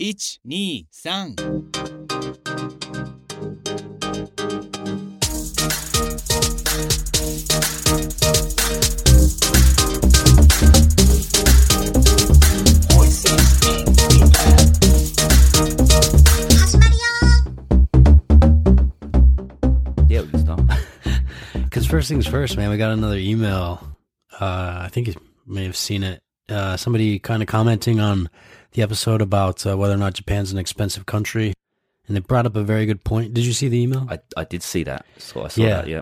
First things first, man. We got another email. Uh, I think you may have seen it uh, somebody kind of commenting on the episode about uh, whether or not Japan's an expensive country, and they brought up a very good point. Did you see the email? I, I did see that. So I saw Yeah. that, yeah.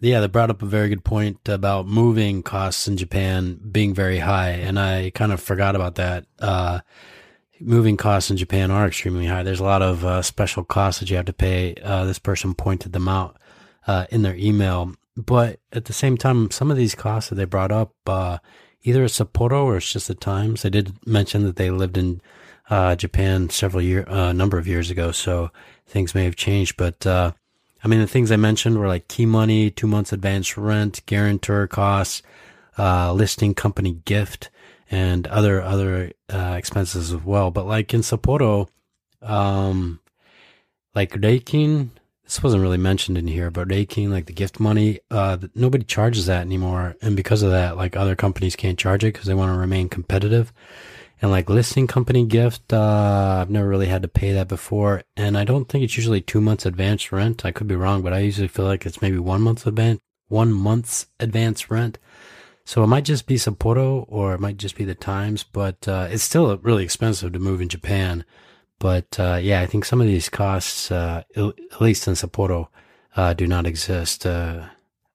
yeah, they brought up a very good point about moving costs in Japan being very high, and I kind of forgot about that. Uh, moving costs in Japan are extremely high. There's a lot of uh, special costs that you have to pay. Uh, this person pointed them out uh, in their email, but at the same time, some of these costs that they brought up, uh, either it's Sapporo or it's just the Times. They did mention that they lived in uh, Japan several year, uh, number of years ago, so things may have changed, but. Uh, I mean, the things I mentioned were like key money, two months advance rent, guarantor costs, uh, listing company gift, and other other uh, expenses as well. But like in Sapporo, um, like Reikin, this wasn't really mentioned in here, but Reikin, like the gift money, uh, nobody charges that anymore, and because of that, like other companies can't charge it because they want to remain competitive. And like listing company gift, uh, I've never really had to pay that before. And I don't think it's usually two months advance rent. I could be wrong, but I usually feel like it's maybe one month's advance, one month's advance rent. So it might just be Sapporo or it might just be the times, but, uh, it's still really expensive to move in Japan. But, uh, yeah, I think some of these costs, uh, il- at least in Sapporo, uh, do not exist. Uh,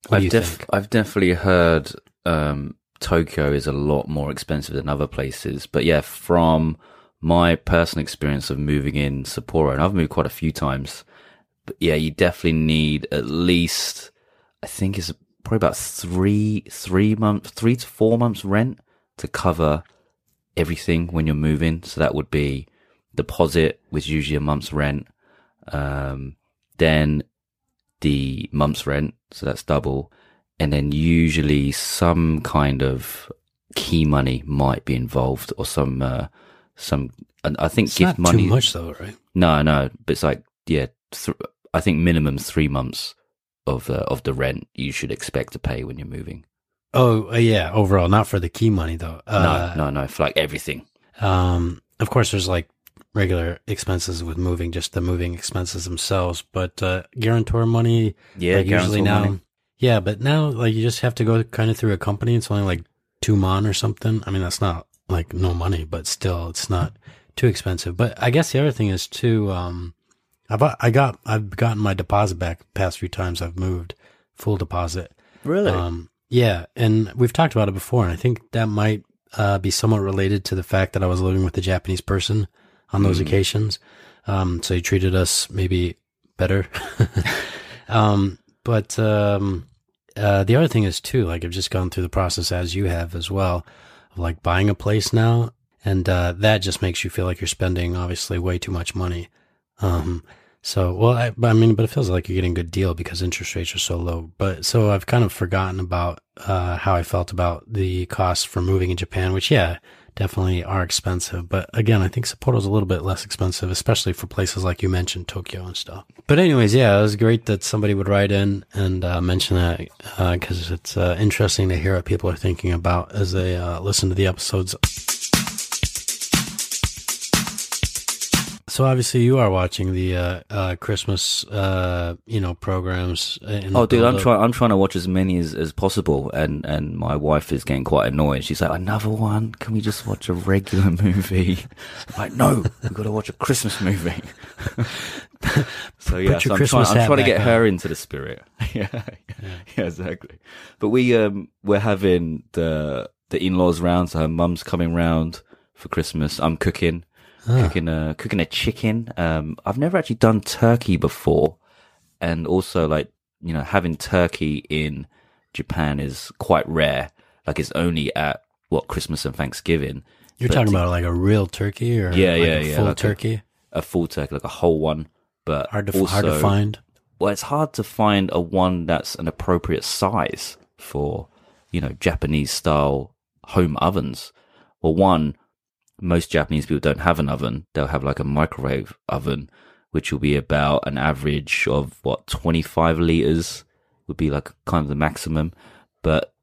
I've, def-? I've definitely heard um, Tokyo is a lot more expensive than other places. But yeah, from my personal experience of moving in Sapporo, and I've moved quite a few times, but yeah, you definitely need at least, I think it's probably about three, three months, three to four months rent to cover everything when you're moving. So that would be deposit, is usually a month's rent. Um, then the month's rent, so that's double, and then usually some kind of key money might be involved or some uh, some. And I think It's gift not money. too much though, right? No, no, but it's like yeah, th- I think minimum three months of uh, of the rent you should expect to pay when you're moving. Oh, uh, yeah, overall, not for the key money though. Uh, no, no, no, for like everything. Um, of course, there's like regular expenses with moving, just the moving expenses themselves. But uh, guarantor money, Yeah, like usually now, money. yeah, but now like you just have to go kind of through a company. It's only like two mon or something. I mean, that's not like no money, but still, it's not too expensive. But I guess the other thing is too. Um, I've I got I've gotten my deposit back past few times I've moved full deposit. Really? Um, yeah, and we've talked about it before, and I think that might uh, be somewhat related to the fact that I was living with a Japanese person on those Mm. occasions. Um, so he treated us maybe better. um, but um, uh, the other thing is too, like I've just gone through the process as you have as well, of like buying a place now, and uh, that just makes you feel like you're spending obviously way too much money. Um, so, well, I, I mean, but it feels like you're getting a good deal because interest rates are so low. But so I've kind of forgotten about uh, how I felt about the costs for moving in Japan, which, yeah, definitely are expensive. But again, I think Sapporo's a little bit less expensive, especially for places like you mentioned, Tokyo and stuff. But anyways, yeah, it was great that somebody would write in and uh, mention that because it's uh, interesting to hear what people are thinking about as they uh, listen to the episodes. So obviously you are watching the uh, uh, Christmas, uh, you know, programs. In the Oh, dude, I'm trying. I'm trying to watch as many as, as possible, and and my wife is getting quite annoyed. She's like, "Another one? Can we just watch a regular movie?" I'm like, no, we've got to watch a Christmas movie. so yeah, so I'm trying, I'm trying to get on. her into the spirit. yeah, yeah, exactly. But we um we're having the the in-laws round, so her mum's coming round for Christmas. I'm cooking. Cooking a cooking a chicken. Um, I've never actually done turkey before, and also like you know having turkey in Japan is quite rare. Like it's only at what Christmas and Thanksgiving. You're But talking about like a real turkey or Yeah, like yeah, a yeah, full like a- turkey? a full turkey, like a whole one. But hard to also, hard to find. Well, it's hard to find a one that's an appropriate size for you know Japanese style home ovens. Well, one most Japanese people don't have an oven. They'll have like a microwave oven, which will be about an average of what, 25 liters would be like kind of the maximum. But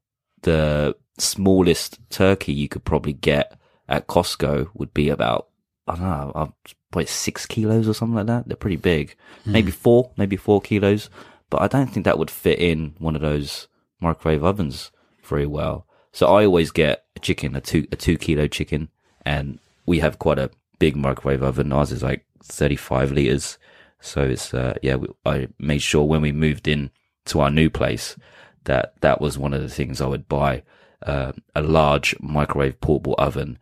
the smallest turkey you could probably get at Costco would be about, I don't know, uh, probably six kilos or something like that. They're pretty big. Maybe four, maybe four kilos. But I don't think that would fit in one of those microwave ovens very well. So I always get a chicken, a two, a two kilo chicken. And we have quite a big microwave oven. Ours is like 35 liters. So it's, uh, yeah, we, I made sure when we moved in to our new place that that was one of the things I would buy, uh, a large microwave portable oven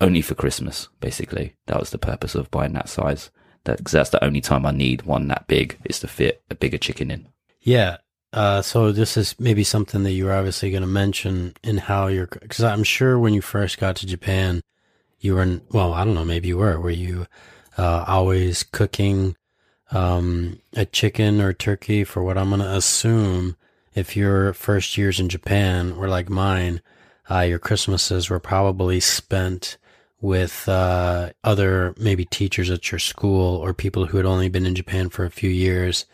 only for Christmas, basically. That was the purpose of buying that size. That, cause that's the only time I need one that big is to fit a bigger chicken in. Yeah. Uh, so this is maybe something that you're obviously going to mention in how you're, because I'm sure when you first got to Japan, you were, well, I don't know, maybe you were, were you uh, always cooking um, a chicken or turkey for what I'm going to assume if your first years in Japan were like mine, uh, your Christmases were probably spent with uh, other maybe teachers at your school or people who had only been in Japan for a few years,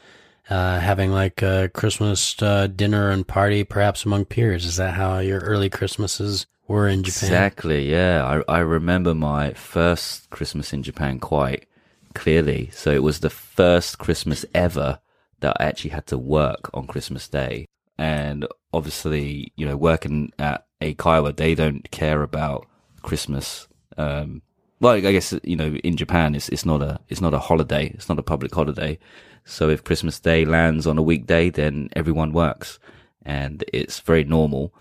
uh, having like a Christmas uh, dinner and party, perhaps among peers. Is that how your early Christmases were in Japan? Exactly. Yeah. I, I remember my first Christmas in Japan quite clearly. So it was the first Christmas ever that I actually had to work on Christmas Day. And obviously, you know, working at Eikaiwa, they don't care about Christmas. Um, well, I guess, you know, in Japan, it's, it's not a, it's not a holiday. It's not a public holiday. So if Christmas Day lands on a weekday, then everyone works and it's very normal.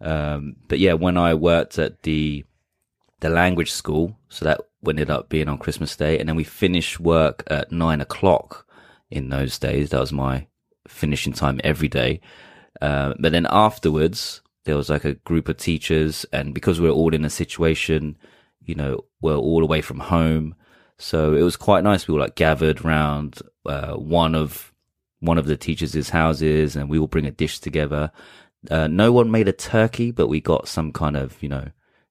Um, but yeah, when I worked at the, the language school, so that ended up being on Christmas Day, and then we finished work at nine o'clock in those days. That was my finishing time every day. Uh, but then afterwards, there was like a group of teachers, and because we are all in a situation, you know, we're all away from home, so it was quite nice. We were like gathered around uh, one of one of the teachers' houses, and we all bring a dish together. Uh, no one made a turkey, but we got some kind of, you know,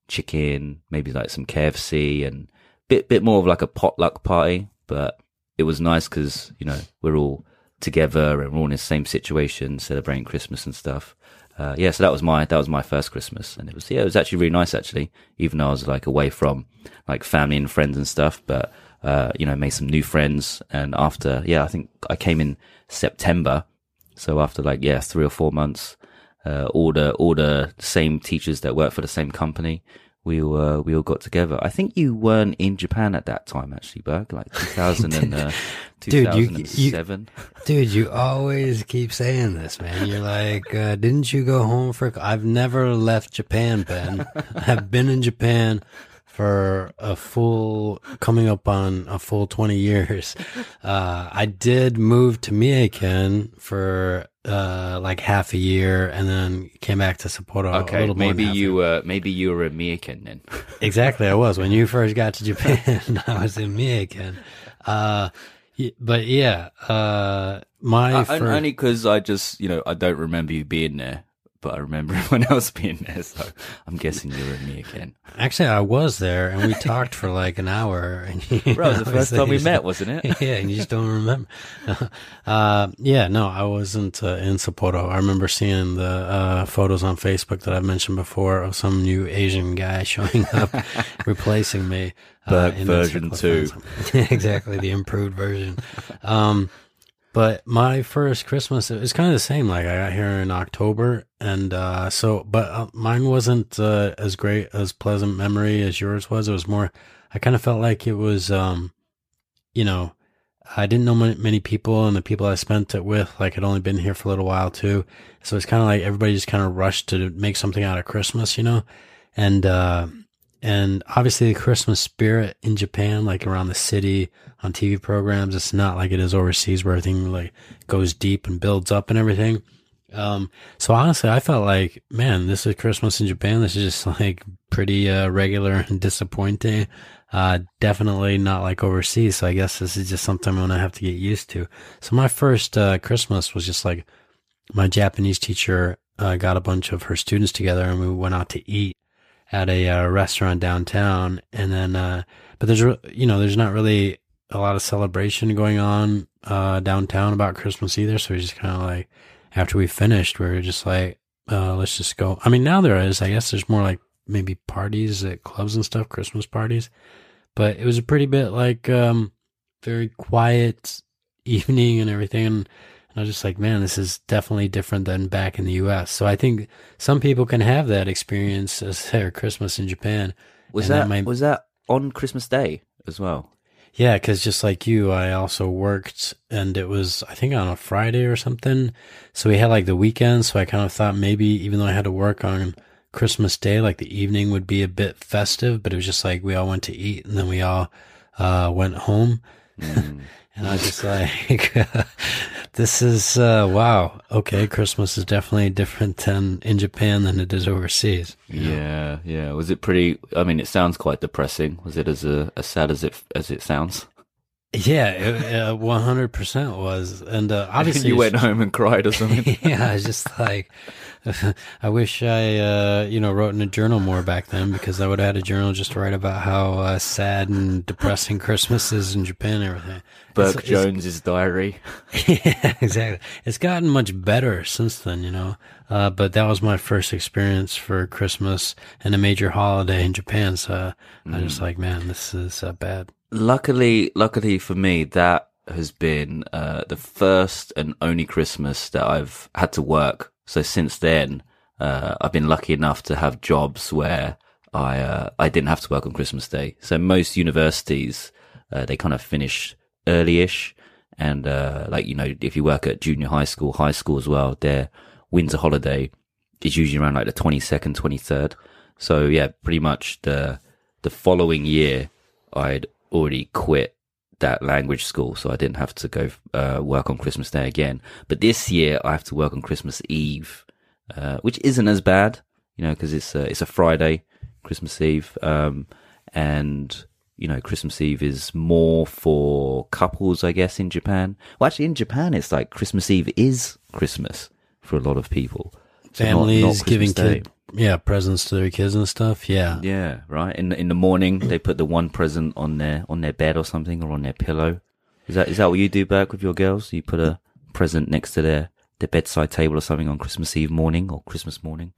chicken, maybe like some KFC and bit, bit more of like a potluck party. But it was nice because, you know, we're all together and we're all in the same situation, celebrating Christmas and stuff. Uh, yeah, so that was my, that was my first Christmas. And it was, yeah, it was actually really nice actually, even though I was like away from like family and friends and stuff. But, uh, you know, made some new friends. And after, yeah, I think I came in September. So after like, yeah, three or four months, uh, all the all the same teachers that work for the same company. We all uh, we all got together. I think you weren't in Japan at that time, actually, Berg, like 2000 and, uh, Dude, you- 2007. Dude, you always keep saying this, man. You're like, uh, didn't you go home for? I've never left Japan, Ben. I've been in Japan for a full, coming up on a full 20 years. Uh, I did move to Mie-ken for, uh, like half a year and then came back to Sapporo a okay, little more than maybe half a you uh, maybe you were a Miyaken then. Exactly, I was when you first got to Japan. I was in Mie-ken, uh, but yeah, uh, my Uh, first, only because I just you know I don't remember you being there, but I remember everyone else being there. So I'm guessing you were me again. actually I was there and we talked for like an hour. And you Bro, it was the first time we met, wasn't it? yeah, and you just don't remember. uh, yeah, no, I wasn't uh, in Sapporo. I remember seeing the uh, photos on Facebook that I've mentioned before of some new Asian guy showing up, replacing me. uh, Berg version two. exactly, the improved version. Um, but my first Christmas, it was kind of the same. Like I got here in October, and uh, so, but uh, mine wasn't uh, as great as pleasant memory as yours was. It was more. I kind of felt like it was, um, you know, I didn't know many, people, and the people I spent it with, like, had only been here for a little while too. So it's kind of like everybody just kind of rushed to make something out of Christmas, you know, and uh, and obviously the Christmas spirit in Japan, like around the city on TV programs, it's not like it is overseas where everything like goes deep and builds up and everything. Um, so honestly, I felt like, man, this is Christmas in Japan. This is just like pretty, uh, regular and disappointing. Uh, definitely not like overseas. So I guess this is just something I'm to have to get used to. So my first, uh, Christmas was just like my Japanese teacher, uh, got a bunch of her students together and we went out to eat. At a uh, restaurant downtown, and then uh, but there's you know there's not really a lot of celebration going on uh, downtown about Christmas either. So we just kind of like after we finished, we were just like, uh, let's just go. I mean, now there is, I guess, there's more like maybe parties at clubs and stuff, Christmas parties, but it was a pretty bit like um, very quiet evening and everything. And, and I was just like, man, this is definitely different than back in the U.S. So I think some people can have that experience as their Christmas in Japan. Was that that, might- was that on Christmas Day as well? Yeah, because just like you, I also worked, and it was I think on a Friday or something. So we had like the weekend. So I kind of thought maybe even though I had to work on Christmas Day, like the evening would be a bit festive. But it was just like we all went to eat, and then we all uh, went home. Mm. And I was just like, this is uh, wow. Okay, Christmas is definitely different than in Japan than it is overseas. Yeah, yeah. Was it pretty? I mean, it sounds quite depressing. Was it as uh, as sad as it as it sounds? Yeah, one hundred percent was, and uh, obviously you went home and cried or something. yeah, I was just like, I wish I, uh, you know, wrote in a journal more back then because I would have had a journal just to write about how uh, sad and depressing Christmas is in Japan and everything. Burke It's- it's- Jones's diary. yeah, exactly. It's gotten much better since then, you know. Uh, but that was my first experience for Christmas and a major holiday in Japan. So I was just like, man, this is uh, bad. Luckily, luckily for me, that has been uh, the first and only Christmas that I've had to work. So since then, uh, I've been lucky enough to have jobs where I uh, I didn't have to work on Christmas Day. So most universities uh, they kind of finish early-ish, and uh, like you know, if you work at junior high school, high school as well, their winter holiday is usually around like the twenty second, twenty third. So yeah, pretty much the the following year, I'd already quit that language school, so I didn't have to go uh, work on Christmas Day again. But this year, I have to work on Christmas Eve, uh, which isn't as bad, you know, because it's a, it's a Friday, Christmas Eve, um, and you know, Christmas Eve is more for couples, I guess, in Japan. Well, actually, in Japan, it's like Christmas Eve is Christmas for a lot of people. So Families not Christmas giving Day. kid, yeah, presents to their kids and stuff. Yeah. Yeah, right. In the, in the morning, they put the one present on their on their bed or something, or on their pillow. Is that is that what you do back with your girls? You put a present next to their their bedside table or something on Christmas Eve morning or Christmas morning.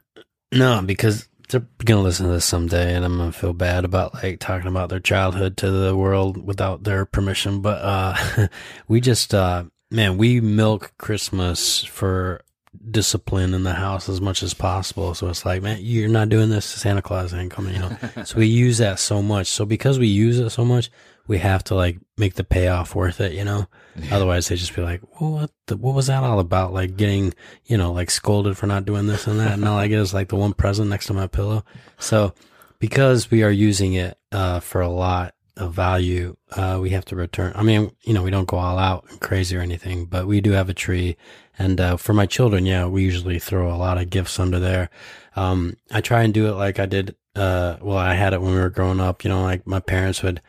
No, because they're gonna listen to this someday, and I'm gonna feel bad about like talking about their childhood to the world without their permission. But uh, we just, uh, man, we milk Christmas for discipline in the house as much as possible. So it's like, man, you're not doing this. Santa Claus ain't coming, you know. so we use that so much. So because we use it so much, we have to like make the payoff worth it, you know. Otherwise, they just be like, well, "What? The, what was that all about?" Like getting, you know, like scolded for not doing this and that, and all I get is like the one present next to my pillow. So, because we are using it uh, for a lot of value, uh, we have to return. I mean, you know, we don't go all out and crazy or anything, but we do have a tree. And uh, for my children, yeah, we usually throw a lot of gifts under there. Um, I try and do it like I did. Uh, well, I had it when we were growing up. You know, like my parents would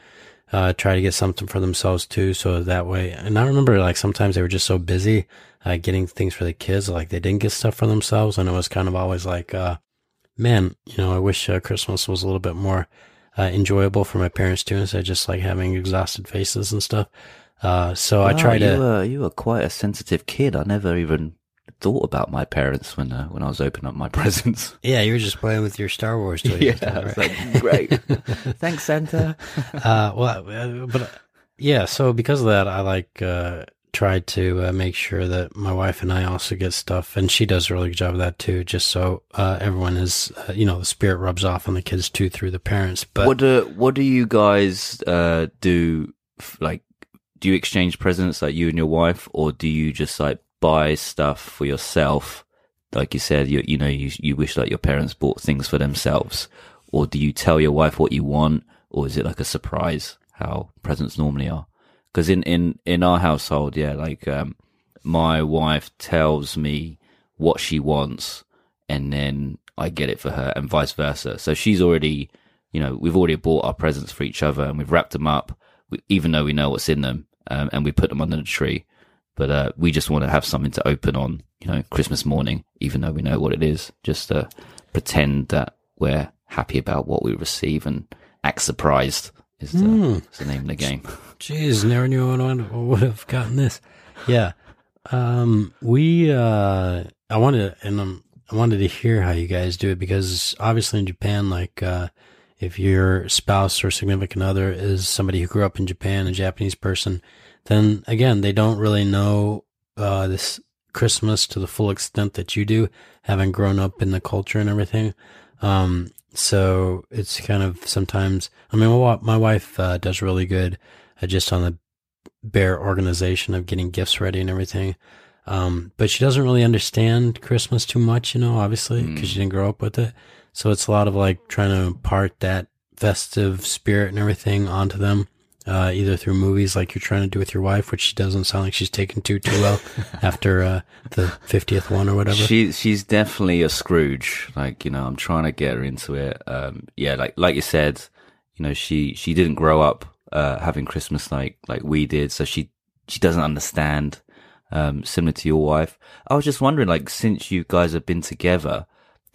uh, try to get something for themselves too. So that way, and I remember like sometimes they were just so busy uh, getting things for the kids, like they didn't get stuff for themselves, and it was kind of always like, uh, man, you know, I wish uh, Christmas was a little bit more uh, enjoyable for my parents too, instead of just like having exhausted faces and stuff. Uh, so I try to. You were, you were quite a sensitive kid. I never even thought about my parents when uh, when I was opening up my presents. yeah, you were just playing with your Star Wars toys. yeah, and stuff, I was right? like, great. Thanks, Santa. uh, well, uh, but uh, yeah, so because of that, I like uh, try to uh, make sure that my wife and I also get stuff, and she does a really good job of that too. Just so uh, everyone is, uh, you know, the spirit rubs off on the kids too through the parents. But what do what do you guys uh, do? Like, do you exchange presents like you and your wife, or do you just like buy stuff for yourself? Like you said, you you know you you wish like your parents bought things for themselves, or do you tell your wife what you want, or is it like a surprise? How presents normally are? Because in in in our household, yeah, like um, my wife tells me what she wants, and then I get it for her, and vice versa. So she's already you know, we've already bought our presents for each other and we've wrapped them up, even though we know what's in them, um, and we put them under the tree. But uh, we just want to have something to open on, you know, Christmas morning, even though we know what it is, just to pretend that we're happy about what we receive and act surprised is the, Hmm. is the name of the game. Jeez, never knew I would- have gotten this. Yeah. Um, we, uh, I wanted, and um, I wanted to hear how you guys do it because obviously in Japan, like, uh, if your spouse or significant other is somebody who grew up in Japan, a Japanese person, then again, they don't really know, uh, this Christmas to the full extent that you do, having grown up in the culture and everything. Um, so it's kind of sometimes, I mean, my, my wife, uh, does really good, just on the bare organization of getting gifts ready and everything. Um, but she doesn't really understand Christmas too much, you know, obviously, because she didn't grow up with it. So it's a lot of like trying to impart that festive spirit and everything onto them, uh, either through movies like you're trying to do with your wife, which she doesn't sound like she's taken to too well after, uh, the 50th one or whatever. She she's definitely a Scrooge. Like you know, I'm trying to get her into it. Um, yeah, like like you said, you know, she she didn't grow up uh, having Christmas like like we did, so she she doesn't understand. Um, similar to your wife, I was just wondering, like, since you guys have been together,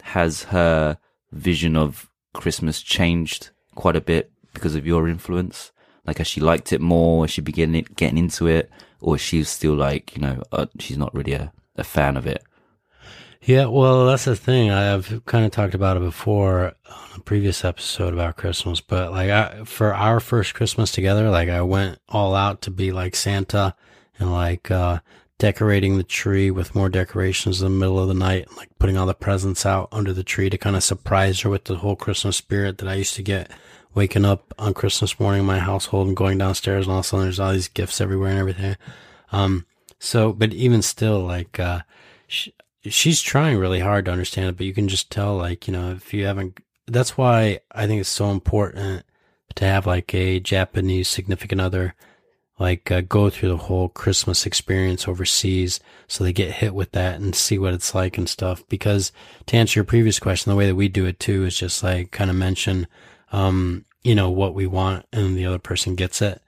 has her vision of Christmas changed quite a bit because of your influence? Like, has she liked it more? Has she beginning getting into it, or is she still like, you know, uh, she's not really a, a fan of it? Yeah, well, that's the thing. I've kind of talked about it before on a previous episode about Christmas, but like I, for our first Christmas together, like I went all out to be like Santa and like, uh, decorating the tree with more decorations in the middle of the night, and, like putting all the presents out under the tree to kind of surprise her with the whole Christmas spirit that I used to get waking up on Christmas morning in my household and going downstairs and all of a sudden there's all these gifts everywhere and everything. Um, so, but even still, like, uh, sh- she's trying really hard to understand it, but you can just tell, like, you know, if you haven't, that's why I think it's so important to have like a Japanese significant other, like, uh, go through the whole Christmas experience overseas so they get hit with that and see what it's like and stuff. Because to answer your previous question, the way that we do it too is just like kind of mention, um, you know, what we want and the other person gets it.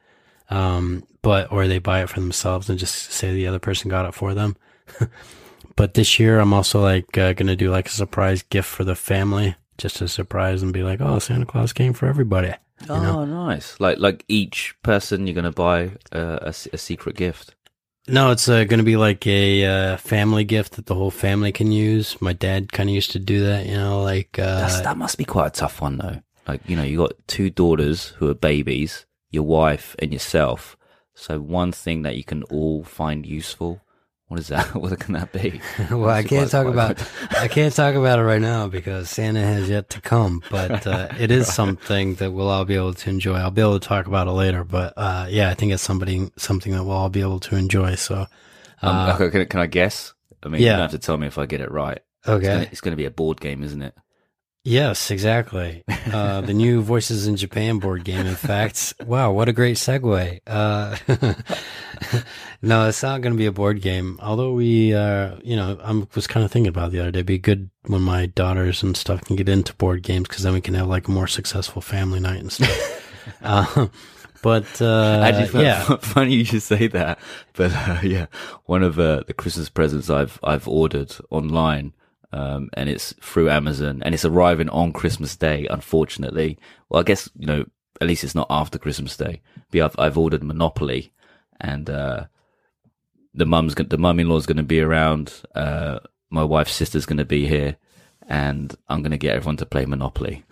Um, but, or they buy it for themselves and just say the other person got it for them. But this year, I'm also like uh, gonna do like a surprise gift for the family, just a surprise and be like, "Oh, Santa Claus came for everybody." Oh, know? nice! Like like each person you're gonna buy uh, a, a secret gift. No, it's uh, gonna be like a uh, family gift that the whole family can use. My dad kind of used to do that, you know, like uh, that must be quite a tough one though. Like you know, you got two daughters who are babies, your wife and yourself. So one thing that you can all find useful. What is that? What can that be? well, I can't talk about I can't talk about it right now because Santa has yet to come. But uh, it is something that we'll all be able to enjoy. I'll be able to talk about it later. But uh, yeah, I think it's somebody something that we'll all be able to enjoy. So Um, uh, okay, can, can I guess? I mean, yeah. you don't have to tell me if I get it right. Okay, it's gonna be a board game, isn't it? Yes, exactly. Uh, the new Voices in Japan board game. In fact, wow, what a great segue. Uh, no, it's not going to be a board game. Although we, uh, you know, I was kind of thinking about it the other day. It'd be good when my daughters and stuff can get into board games because then we can have like a more successful family night and stuff. uh, but uh, yeah, funny you should say that. But uh, yeah, one of uh, the Christmas presents I've I've ordered online, um, and it's through Amazon, and it's arriving on Christmas Day. Unfortunately, well, I guess you know at least it's not after Christmas Day. But I've I've ordered Monopoly, and uh, the mum's the mum-in-law's going to be around. Uh, my wife's sister's going to be here, and I'm going to get everyone to play Monopoly.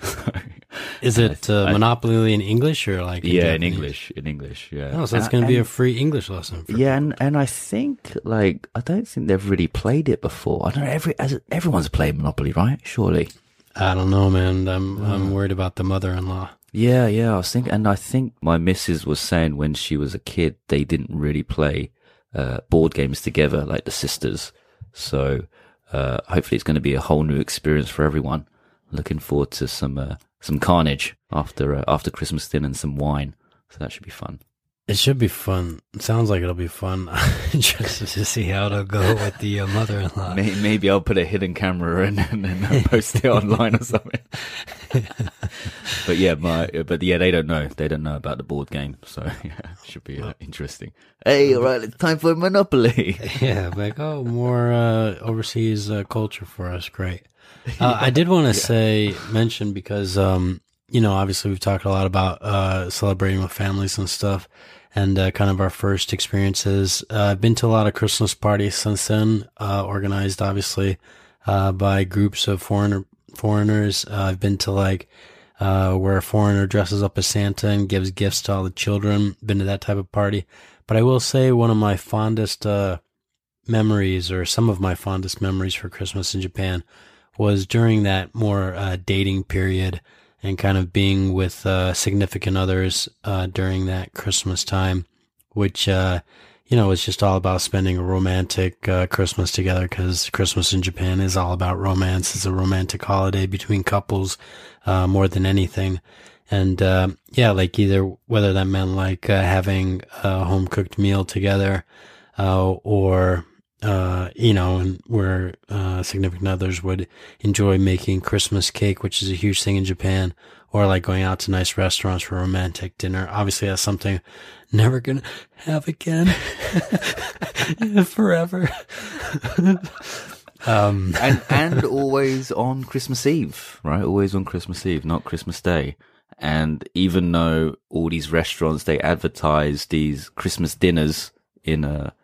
is it uh, I- Monopoly in English or like yeah, in English, in English. Yeah. Oh, so it's going to be a free English lesson. For Yeah, and, and I think like I don't think they've really played it before. I don't know. Every as everyone's played Monopoly, right? Surely. I don't know, man. I'm I'm worried about the mother-in-law. Yeah, yeah. I was thinking, and I think my missus was saying when she was a kid, they didn't really play uh, board games together like the sisters. So uh, hopefully, it's going to be a whole new experience for everyone. Looking forward to some uh, some carnage after uh, after Christmas dinner and some wine. So that should be fun. It should be fun. It sounds like it'll be fun just to see how it'll go with the uh, mother-in-law. May- Maybe I'll put a hidden camera in and then I'll post it online or something. but yeah, my but yeah, they don't know. They don't know about the board game, so yeah, should be uh, interesting. Hey, all right, it's time for Monopoly. yeah, like oh, more uh, overseas uh, culture for us. Great. Uh, I did want to say, mention because, um, you know, obviously we've talked a lot about, uh, celebrating with families and stuff and, uh, kind of our first experiences. Uh, I've been to a lot of Christmas parties since then, uh, organized obviously, uh, by groups of foreigner, foreigners. Uh, I've been to like, uh, where a foreigner dresses up as Santa and gives gifts to all the children. Been to that type of party. But I will say one of my fondest, uh, memories or some of my fondest memories for Christmas in Japan was during that more uh, dating period and kind of being with uh, significant others uh, during that Christmas time, which uh, you know it's just all about spending a romantic uh, Christmas together because Christmas in Japan is all about romance. It's a romantic holiday between couples uh, more than anything. And yeah, like either whether that meant like having a home cooked meal together, or uh, you know, and where uh, significant others would enjoy making Christmas cake, which is a huge thing in Japan, or like going out to nice restaurants for a romantic dinner. Obviously, that's something never gonna have again forever. um, and and always on Christmas Eve, right? Always on Christmas Eve, not Christmas Day. And even though all these restaurants they advertise these Christmas dinners in a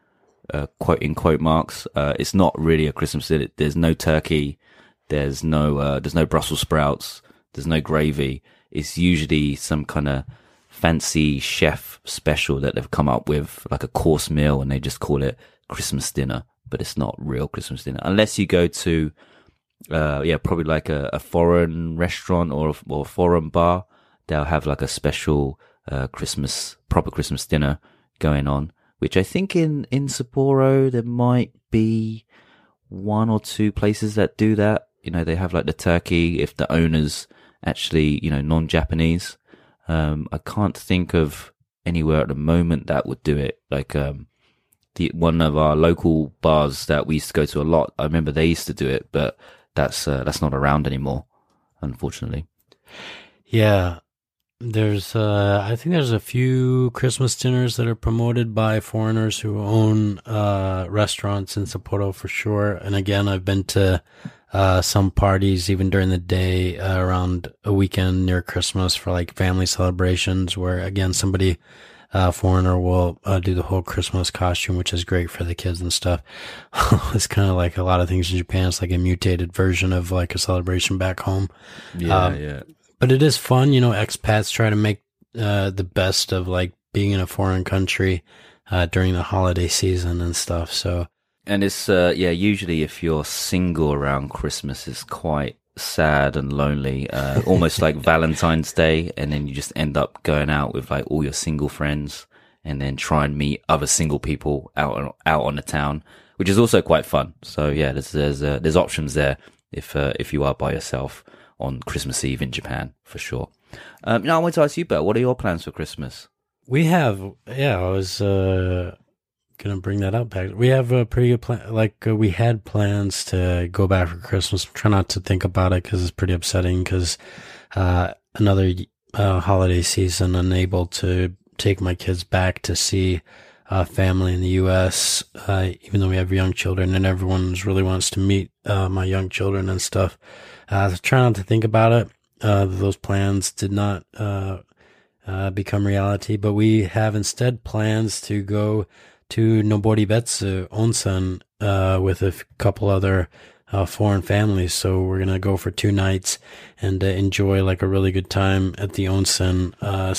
uh, quote in quote marks. Uh, it's not really a Christmas dinner. There's no turkey. There's no, uh, there's no Brussels sprouts. There's no gravy. It's usually some kind of fancy chef special that they've come up with, like a course meal, and they just call it Christmas dinner. But it's not real Christmas dinner unless you go to, uh, yeah, probably like a, a foreign restaurant or or foreign bar. They'll have like a special uh, Christmas proper Christmas dinner going on which I think in, in Sapporo, there might be one or two places that do that. You know, they have like the turkey if the owner's actually, you know, non-Japanese. Um, I can't think of anywhere at the moment that would do it. Like, um, the, one of our local bars that we used to go to a lot. I remember they used to do it, but that's, uh, that's not around anymore, unfortunately. Yeah. There's, uh, I think there's a few Christmas dinners that are promoted by foreigners who own, uh, restaurants in Sapporo for sure. And again, I've been to, uh, some parties even during the day uh, around a weekend near Christmas for like family celebrations where again, somebody, uh, foreigner will uh, do the whole Christmas costume, which is great for the kids and stuff. it's kind of like a lot of things in Japan. It's like a mutated version of like a celebration back home. Yeah, um, yeah but it is fun. You know, expats try to make uh, the best of like being in a foreign country uh, during the holiday season and stuff. So, and it's uh, yeah, usually if you're single around Christmas, it's quite sad and lonely, uh, almost like Valentine's Day, and then you just end up going out with like all your single friends, and then try and meet other single people out out on the town, which is also quite fun. So yeah, there's there's uh, there's options there if uh, if you are by yourself on Christmas Eve in Japan for sure. Um, now I want to ask you, Bill, what are your plans for Christmas? We have, yeah, I was uh, gonna bring that up. Back, we have a pretty good plan. Like uh, we had plans to go back for Christmas. Try not to think about it because it's pretty upsetting. Because uh, another uh, holiday season, unable to take my kids back to see uh, family in the U.S. Uh, even though we have young children, and everyone really wants to meet uh, my young children and stuff. Uh, try not to think about it. Uh, those plans did not uh, uh, become reality, but we have instead plans to go to Noboribetsu Onsen uh, with a couple other uh, foreign families. So we're gonna go for two nights and uh, enjoy like a really good time at the onsen uh,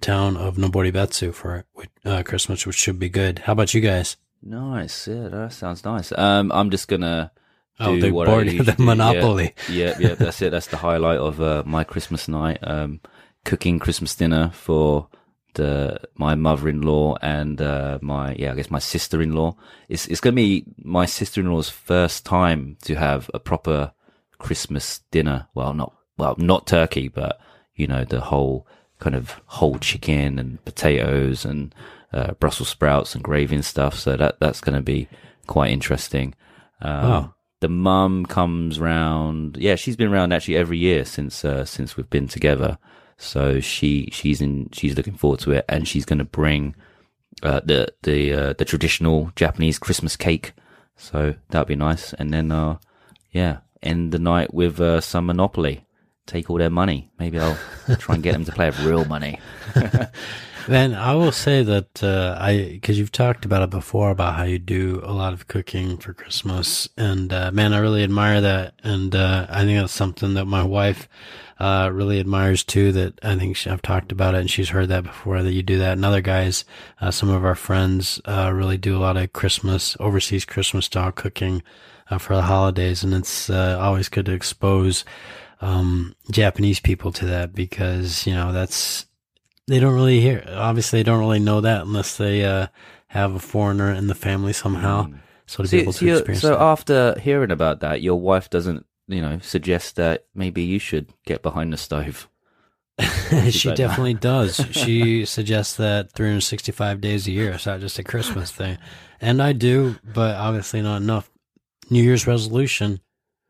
town of Noboribetsu for uh, Christmas, which should be good. How about you guys? Nice, yeah, that sounds nice. Um, I'm just gonna Oh, the board, the Monopoly. Yeah, yeah, yeah, that's it. That's the highlight of uh, my Christmas night. Um, cooking Christmas dinner for the my mother-in-law and uh, my yeah, I guess my sister-in-law. It's it's gonna be my sister-in-law's first time to have a proper Christmas dinner. Well, not well, not turkey, but you know the whole kind of whole chicken and potatoes and uh, Brussels sprouts and gravy and stuff. So that that's gonna be quite interesting. Um, oh the mum comes round. Yeah, she's been around actually every year since uh, since we've been together. So she she's in she's looking forward to it, and she's going to bring uh, the the uh, the traditional Japanese Christmas cake. So that'd be nice. And then uh, yeah, end the night with uh, some Monopoly. Take all their money. Maybe I'll try and get them to play with real money. Man, I will say that uh, I because you've talked about it before about how you do a lot of cooking for Christmas, and uh, man, I really admire that, and uh, I think that's something that my wife uh, really admires too. That I think she, I've talked about it, and she's heard that before that you do that, and other guys, uh, some of our friends, uh, really do a lot of Christmas overseas Christmas style cooking for the holidays, and it's always good to expose um, Japanese people to that because you know that's they don't really hear. Obviously, they don't really know that unless they uh, have a foreigner in the family somehow. Mm. So to so, be able to so experience. So that. after hearing about that, your wife doesn't, you know, suggest that maybe you should get behind the stove. she definitely does. She suggests that 365 days a year. It's not just a Christmas thing, and I do, but obviously not enough. New Year's resolution,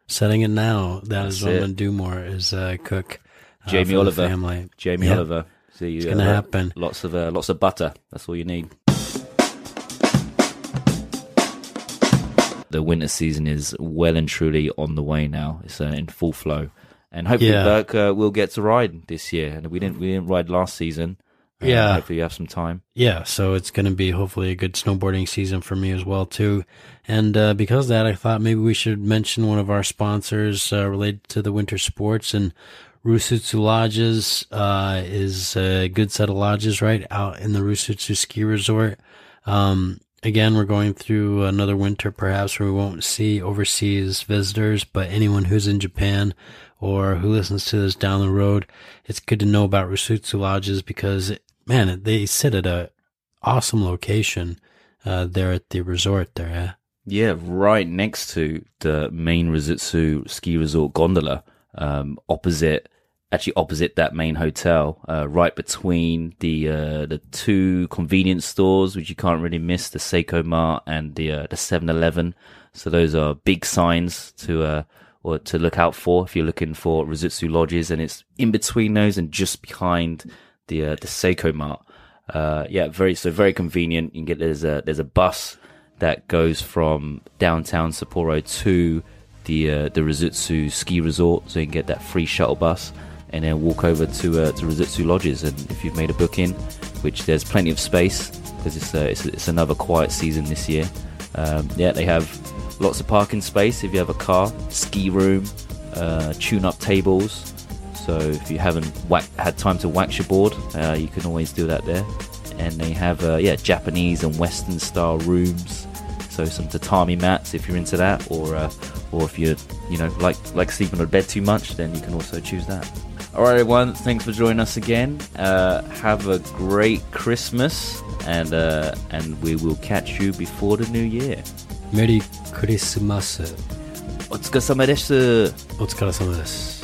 setting it now. That That's is what it. I'm gonna do more. Is uh, cook. Uh, Jamie Oliver. Family. Jamie yep. Oliver. See, it's gonna uh, happen. Lots of uh, lots of butter. That's all you need. The winter season is well and truly on the way now. It's uh, in full flow, and hopefully yeah. Burke uh, will get to ride this year. And we didn't we didn't ride last season. Uh, yeah, hopefully you have some time. Yeah, so it's going to be hopefully a good snowboarding season for me as well too. And uh, because of that, I thought maybe we should mention one of our sponsors uh, related to the winter sports and Rusutsu Lodges uh, is a good set of lodges right out in the Rusutsu Ski Resort. Um, again, we're going through another winter perhaps where we won't see overseas visitors, but anyone who's in Japan or who listens to this down the road, it's good to know about Rusutsu Lodges because, man, they sit at a awesome location uh, there at the resort there. Yeah? yeah, right next to the main Rusutsu ski resort gondola, um, opposite actually opposite that main hotel, uh, right between the uh, the two convenience stores, which you can't really miss, the Seicomart and the uh, the Seven Eleven. So those are big signs to uh, or to look out for if you're looking for Rusutsu lodges, and it's in between those and just behind the uh, the Seicomart. Uh, yeah, very so very convenient. You can get there's a there's a bus that goes from downtown Sapporo to the the Rusutsu ski resort, so you can get that free shuttle bus and then walk over to uh, to Rusutsu Lodges. And if you've made a booking, which there's plenty of space because it's, uh, it's, it's another quiet season this year. Um, yeah, they have lots of parking space if you have a car, ski room, uh, tune-up tables. So if you haven't had time to wax your board, uh, you can always do that there. And they have uh, yeah Japanese and Western style rooms. So some tatami mats if you're into that, or uh, or if you you know like like sleeping on a bed too much, then you can also choose that. All right, everyone. Thanks for joining us again. Uh, have a great Christmas, and uh, and we will catch you before the new year. Merry Christmas. お疲れ様です。お疲れ様です。